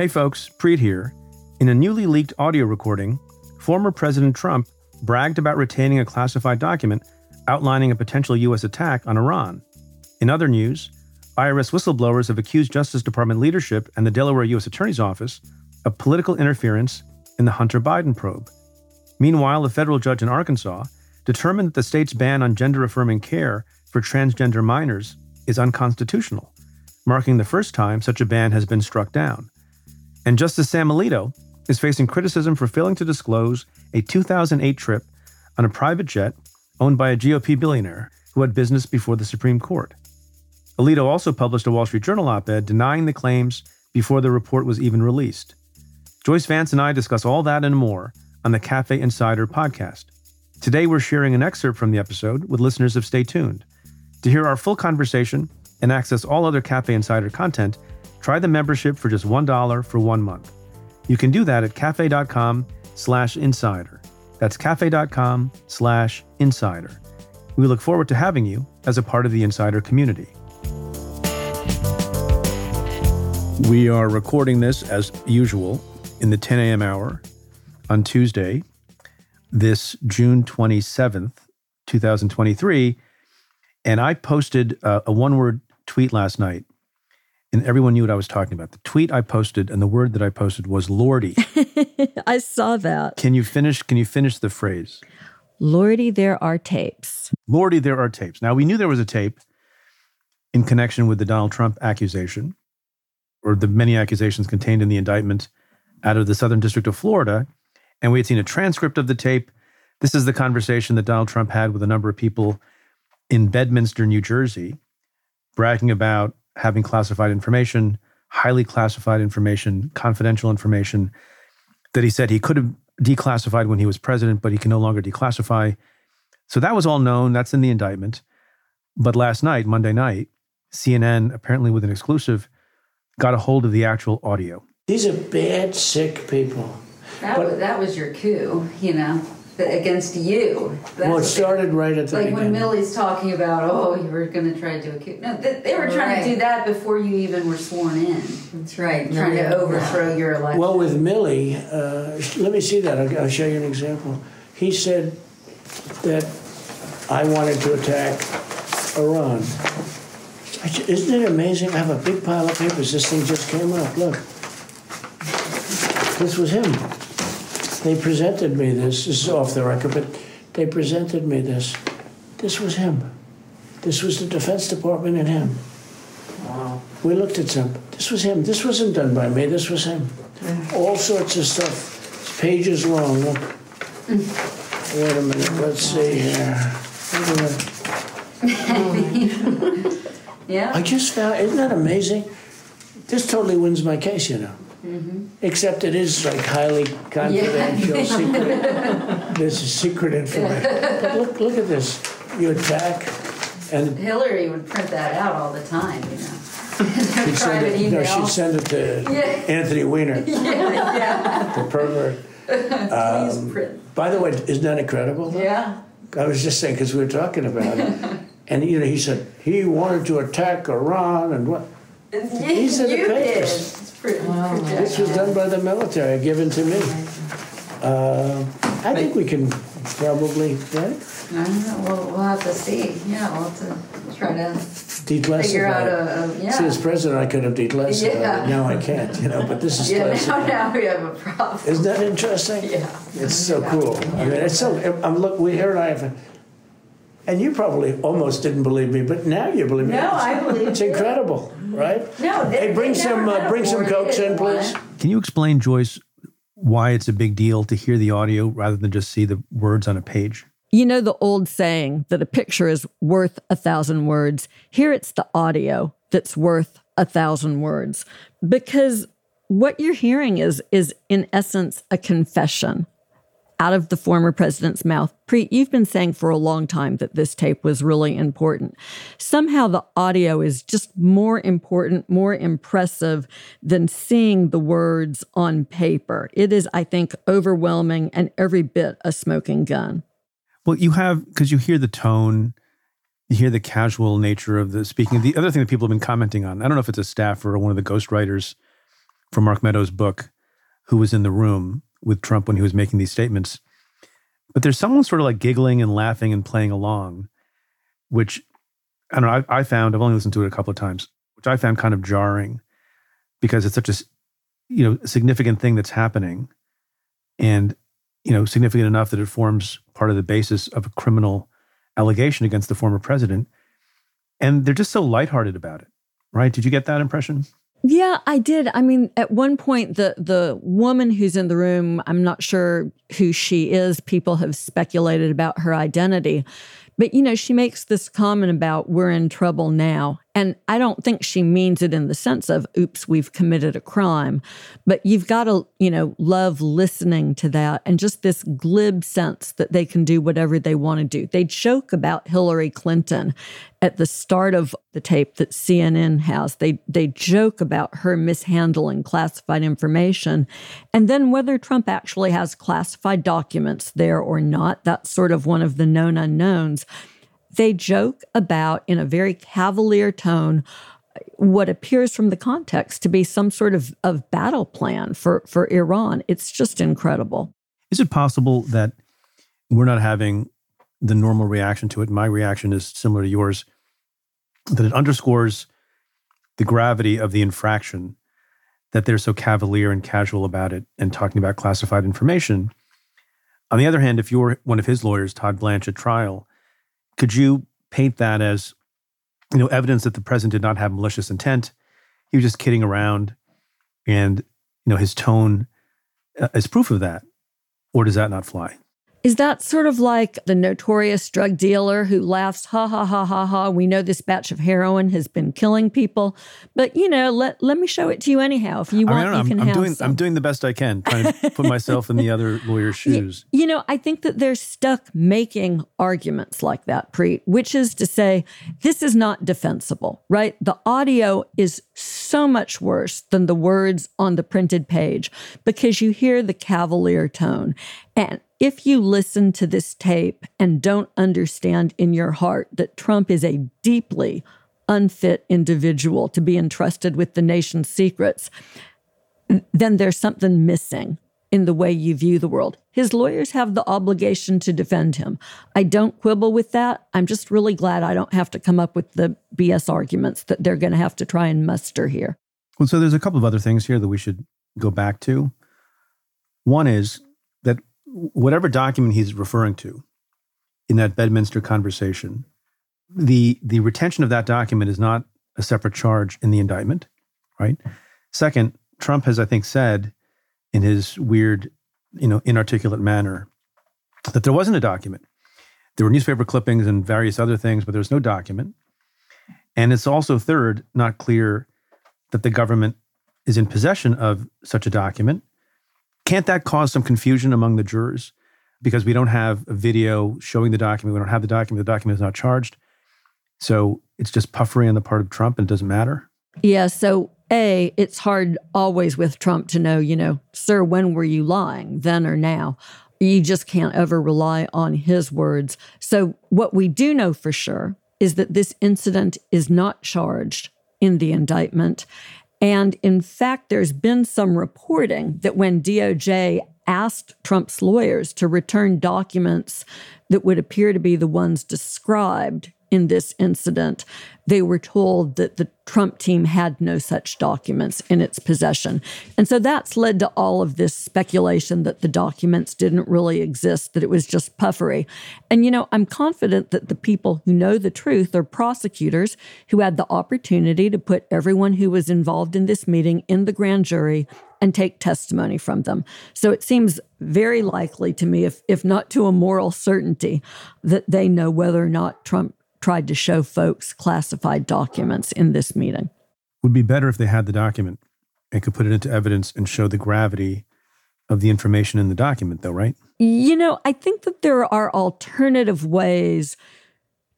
Hey folks, Preet here. In a newly leaked audio recording, former President Trump bragged about retaining a classified document outlining a potential U.S. attack on Iran. In other news, IRS whistleblowers have accused Justice Department leadership and the Delaware U.S. Attorney's Office of political interference in the Hunter Biden probe. Meanwhile, a federal judge in Arkansas determined that the state's ban on gender affirming care for transgender minors is unconstitutional, marking the first time such a ban has been struck down. And Justice Sam Alito is facing criticism for failing to disclose a 2008 trip on a private jet owned by a GOP billionaire who had business before the Supreme Court. Alito also published a Wall Street Journal op ed denying the claims before the report was even released. Joyce Vance and I discuss all that and more on the Cafe Insider podcast. Today, we're sharing an excerpt from the episode with listeners of Stay Tuned. To hear our full conversation and access all other Cafe Insider content, try the membership for just $1 for one month. You can do that at cafe.com slash insider. That's cafe.com slash insider. We look forward to having you as a part of the insider community. We are recording this as usual in the 10 a.m. hour on Tuesday, this June 27th, 2023. And I posted a, a one word tweet last night, and everyone knew what I was talking about. The tweet I posted and the word that I posted was Lordy. I saw that. Can you finish? Can you finish the phrase? Lordy, there are tapes. Lordy, there are tapes. Now, we knew there was a tape in connection with the Donald Trump accusation or the many accusations contained in the indictment out of the Southern District of Florida. And we had seen a transcript of the tape. This is the conversation that Donald Trump had with a number of people in Bedminster, New Jersey, bragging about having classified information, highly classified information, confidential information that he said he could have declassified when he was president, but he can no longer declassify. So that was all known. That's in the indictment. But last night, Monday night, CNN, apparently with an exclusive, got a hold of the actual audio. These are bad, sick people. That, But- was, that was your coup, you know, th- against you. That's Well, it started right at the like when. Milley's talking about, oh, you were going to try to do a coup. No, they, they were trying Right. to do that before you even were sworn in, That's right. trying Milley- to overthrow your election. Well, with Milley, uh, let me see that. I'll, I'll show you an example. He said that I wanted to attack Iran. Isn't it amazing? I have a big pile of papers. This thing just came up. Look. This was him. They presented me this. This is off the record, but they presented me this. This was him. This was the Defense Department and him. Wow. We looked at some. This was him. This wasn't done by me. This was him. Mm. All sorts of stuff. It's pages long. Look. Wait a minute. Let's see here. Wait a minute. yeah? I just found. Isn't that amazing? This totally wins my case, you know. Mm-hmm. Except it is like highly confidential, secret. This is secret information. But look, look at this. You attack, and Hillary would print that out all the time, you know. she'd send it. No, email. she'd send it to Yeah. Anthony Weiner, yeah, yeah. the pervert. Please um, print. By the way, isn't that incredible? though? Yeah. I was just saying because we were talking about it, and you know, he said he wanted to attack Iran and what. These are the you did. papers. It's pretty, pretty This was done by the military, given to me. Uh, I think we can probably right I don't know. We'll, we'll have to see. Yeah, we'll have to try to declassify. figure out it. a, a yeah. See, as president, I could have declassified Yeah. it. Now I can't, you know. But this is yeah, now, classified. now we have a problem. Isn't that interesting? Yeah. It's so cool. I mean, it's so. I'm look. We here and I have. And you probably almost didn't believe me, but now you believe me. No, I believe It's you. incredible, right? No, they, Hey, bring some. never Uh, bring some cokes in, please. Can you explain, Joyce, why it's a big deal to hear the audio rather than just see the words on a page? You know the old saying that a picture is worth a thousand words. Here it's the audio that's worth a thousand words because what you're hearing is is in essence a confession out of the former president's mouth. Preet, you've been saying for a long time that this tape was really important. Somehow the audio is just more important, more impressive than seeing the words on paper. It is, I think, overwhelming and every bit a smoking gun. Well, you have because you hear the tone, you hear the casual nature of the speaking. The other thing that people have been commenting on, I don't know if it's a staffer or one of the ghostwriters from Mark Meadows' book, who was in the room with Trump when he was making these statements. But there's someone sort of like giggling and laughing and playing along, which I don't know. I, I found I've only listened to it a couple of times, which I found kind of jarring because it's such a you know significant thing that's happening, and you know significant enough that it forms part of the basis of a criminal allegation against the former president, and they're just so lighthearted about it, right? Did you get that impression? Yeah, I did. I mean, at one point, the the woman who's in the room, I'm not sure who she is. People have speculated about her identity, but you know, she makes this comment about we're in trouble now, and I don't think she means it in the sense of, oops, we've committed a crime. But you've got to, you know, love listening to that and just this glib sense that they can do whatever they want to do. They joke about Hillary Clinton at the start of the tape that CNN has. They they joke about her mishandling classified information. And then whether Trump actually has classified documents there or not, that's sort of one of the known unknowns they joke about in a very cavalier tone what appears from the context to be some sort of, of battle plan for, for Iran. It's just incredible. Is it possible that we're not having the normal reaction to it? My reaction is similar to yours, that it underscores the gravity of the infraction that they're so cavalier and casual about it and talking about classified information. On the other hand, if you're one of his lawyers, Todd Blanche, at trial, could you paint that as, you know, evidence that the president did not have malicious intent? He was just kidding around, and you know his tone uh, is proof of that, or does that not fly? Is that sort of like the notorious drug dealer who laughs, ha ha ha ha ha? We know this batch of heroin has been killing people, but you know, let let me show it to you anyhow. If you want, I mean, I you can I'm, have doing, some. I'm doing the best I can, trying to put myself in the other lawyer's shoes. You, you know, I think that they're stuck making arguments like that, Preet, which is to say, this is not defensible, right? The audio is so much worse than the words on the printed page because you hear the cavalier tone. And if you listen to this tape and don't understand in your heart that Trump is a deeply unfit individual to be entrusted with the nation's secrets, then there's something missing in the way you view the world. His lawyers have the obligation to defend him. I don't quibble with that. I'm just really glad I don't have to come up with the BS arguments that they're going to have to try and muster here. Well, so there's a couple of other things here that we should go back to. One is whatever document he's referring to in that Bedminster conversation, the the retention of that document is not a separate charge in the indictment, right? Second, Trump has, I think, said in his weird, you know, inarticulate manner that there wasn't a document. There were newspaper clippings and various other things, but there was no document. And it's also, third, not clear that the government is in possession of such a document can't that cause some confusion among the jurors? Because we don't have a video showing the document. We don't have the document. The document is not charged. So it's just puffery on the part of Trump and it doesn't matter. Yeah. So, A, it's hard always with Trump to know, you know, sir, when were you lying, then or now? You just can't ever rely on his words. So, what we do know for sure is that this incident is not charged in the indictment. And in fact, there's been some reporting that when DOJ asked Trump's lawyers to return documents that would appear to be the ones described in this incident, they were told that the Trump team had no such documents in its possession. And so that's led to all of this speculation that the documents didn't really exist, that it was just puffery. And, you know, I'm confident that the people who know the truth are prosecutors who had the opportunity to put everyone who was involved in this meeting in the grand jury and take testimony from them. So it seems very likely to me, if, if not to a moral certainty, that they know whether or not Trump tried to show folks classified documents in this meeting. Would be better if they had the document and could put it into evidence and show the gravity of the information in the document, though, right? You know, I think that there are alternative ways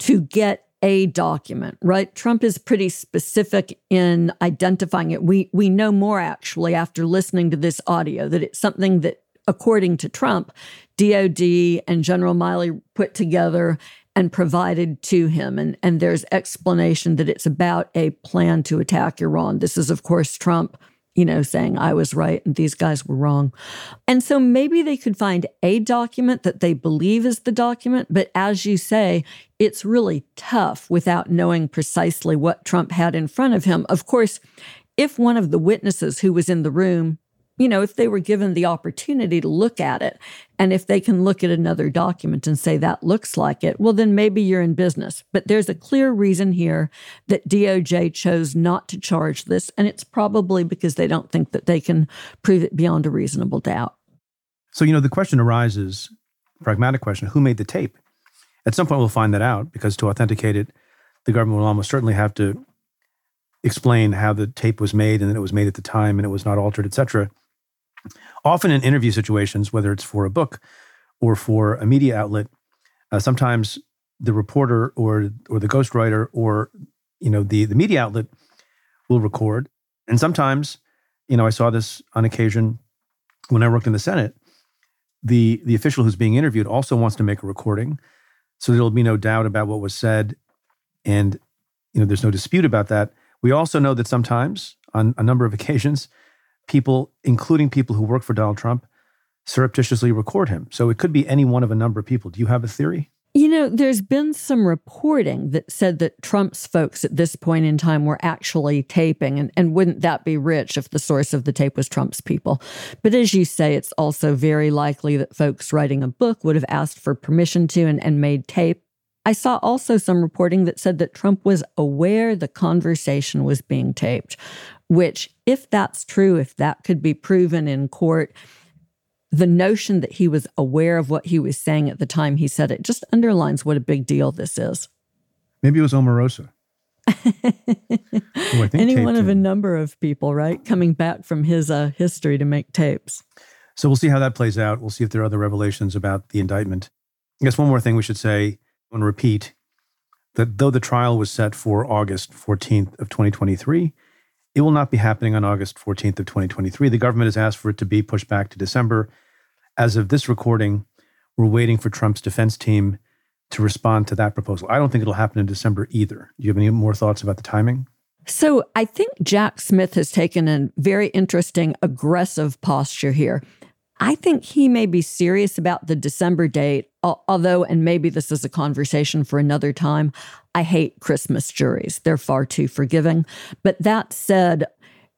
to get a document, right? Trump is pretty specific in identifying it. We we know more actually after listening to this audio that it's something that according to Trump, DOD and General Milley put together and provided to him. And, and there's explanation that it's about a plan to attack Iran. This is, of course, Trump you know, saying I was right and these guys were wrong. And so maybe they could find a document that they believe is the document. But as you say, it's really tough without knowing precisely what Trump had in front of him. Of course, if one of the witnesses who was in the room you know, if they were given the opportunity to look at it, and if they can look at another document and say that looks like it, well, then maybe you're in business. But there's a clear reason here that DOJ chose not to charge this, and it's probably because they don't think that they can prove it beyond a reasonable doubt. So, you know, the question arises pragmatic question who made the tape? At some point, we'll find that out because to authenticate it, the government will almost certainly have to explain how the tape was made and that it was made at the time and it was not altered, et cetera. Often in interview situations, whether it's for a book or for a media outlet, uh, sometimes the reporter or or the ghostwriter or you know the the media outlet will record, and sometimes you know I saw this on occasion when I worked in the Senate. The the official who's being interviewed also wants to make a recording, so there'll be no doubt about what was said, and you know there's no dispute about that. We also know that sometimes, on a number of occasions, people, including people who work for Donald Trump, surreptitiously record him. So it could be any one of a number of people. Do you have a theory? You know, there's been some reporting that said that Trump's folks at this point in time were actually taping. And, and wouldn't that be rich if the source of the tape was Trump's people? But as you say, it's also very likely that folks writing a book would have asked for permission to and, and made tape. I saw also some reporting that said that Trump was aware the conversation was being taped, which, if that's true, if that could be proven in court, the notion that he was aware of what he was saying at the time he said it just underlines what a big deal this is. Maybe it was Omarosa. Any one of a number of people, right? Coming back from his uh, history to make tapes. So we'll see how that plays out. We'll see if there are other revelations about the indictment. I guess one more thing we should say and repeat that though the trial was set for August 14th of 2023, it will not be happening on August 14th of 2023. The government has asked for it to be pushed back to December. As of this recording, we're waiting for Trump's defense team to respond to that proposal. I don't think it'll happen in December either. Do you have any more thoughts about the timing? So I think Jack Smith has taken a very interesting, aggressive posture here. I think he may be serious about the December date, although, and maybe this is a conversation for another time, I hate Christmas juries. They're far too forgiving. But that said,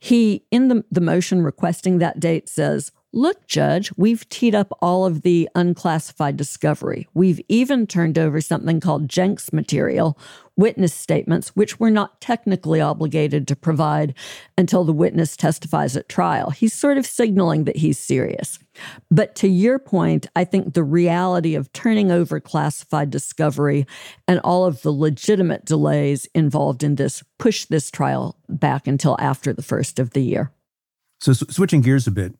he, in the, the motion requesting that date, says, Look, Judge, we've teed up all of the unclassified discovery. We've even turned over something called Jencks material, witness statements, which we're not technically obligated to provide until the witness testifies at trial. He's sort of signaling that he's serious. But to your point, I think the reality of turning over classified discovery and all of the legitimate delays involved in this push this trial back until after the first of the year. So, switching gears a bit,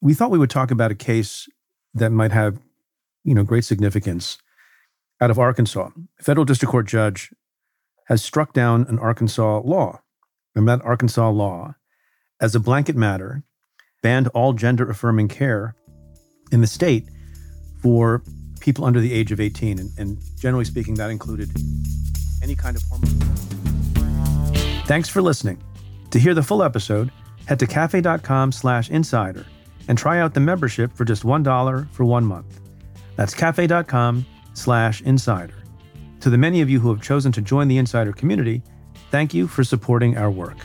we thought we would talk about a case that might have, you know, great significance out of Arkansas. A federal district court judge has struck down an Arkansas law. Remember that Arkansas law, as a blanket matter, banned all gender affirming care in the state for people under the age of 18. And, and generally speaking, that included any kind of hormone. Thanks for listening. To hear the full episode, head to cafe.com slash insider and try out the membership for just $1 for one month. That's cafe.com slash insider. To the many of you who have chosen to join the insider community, thank you for supporting our work.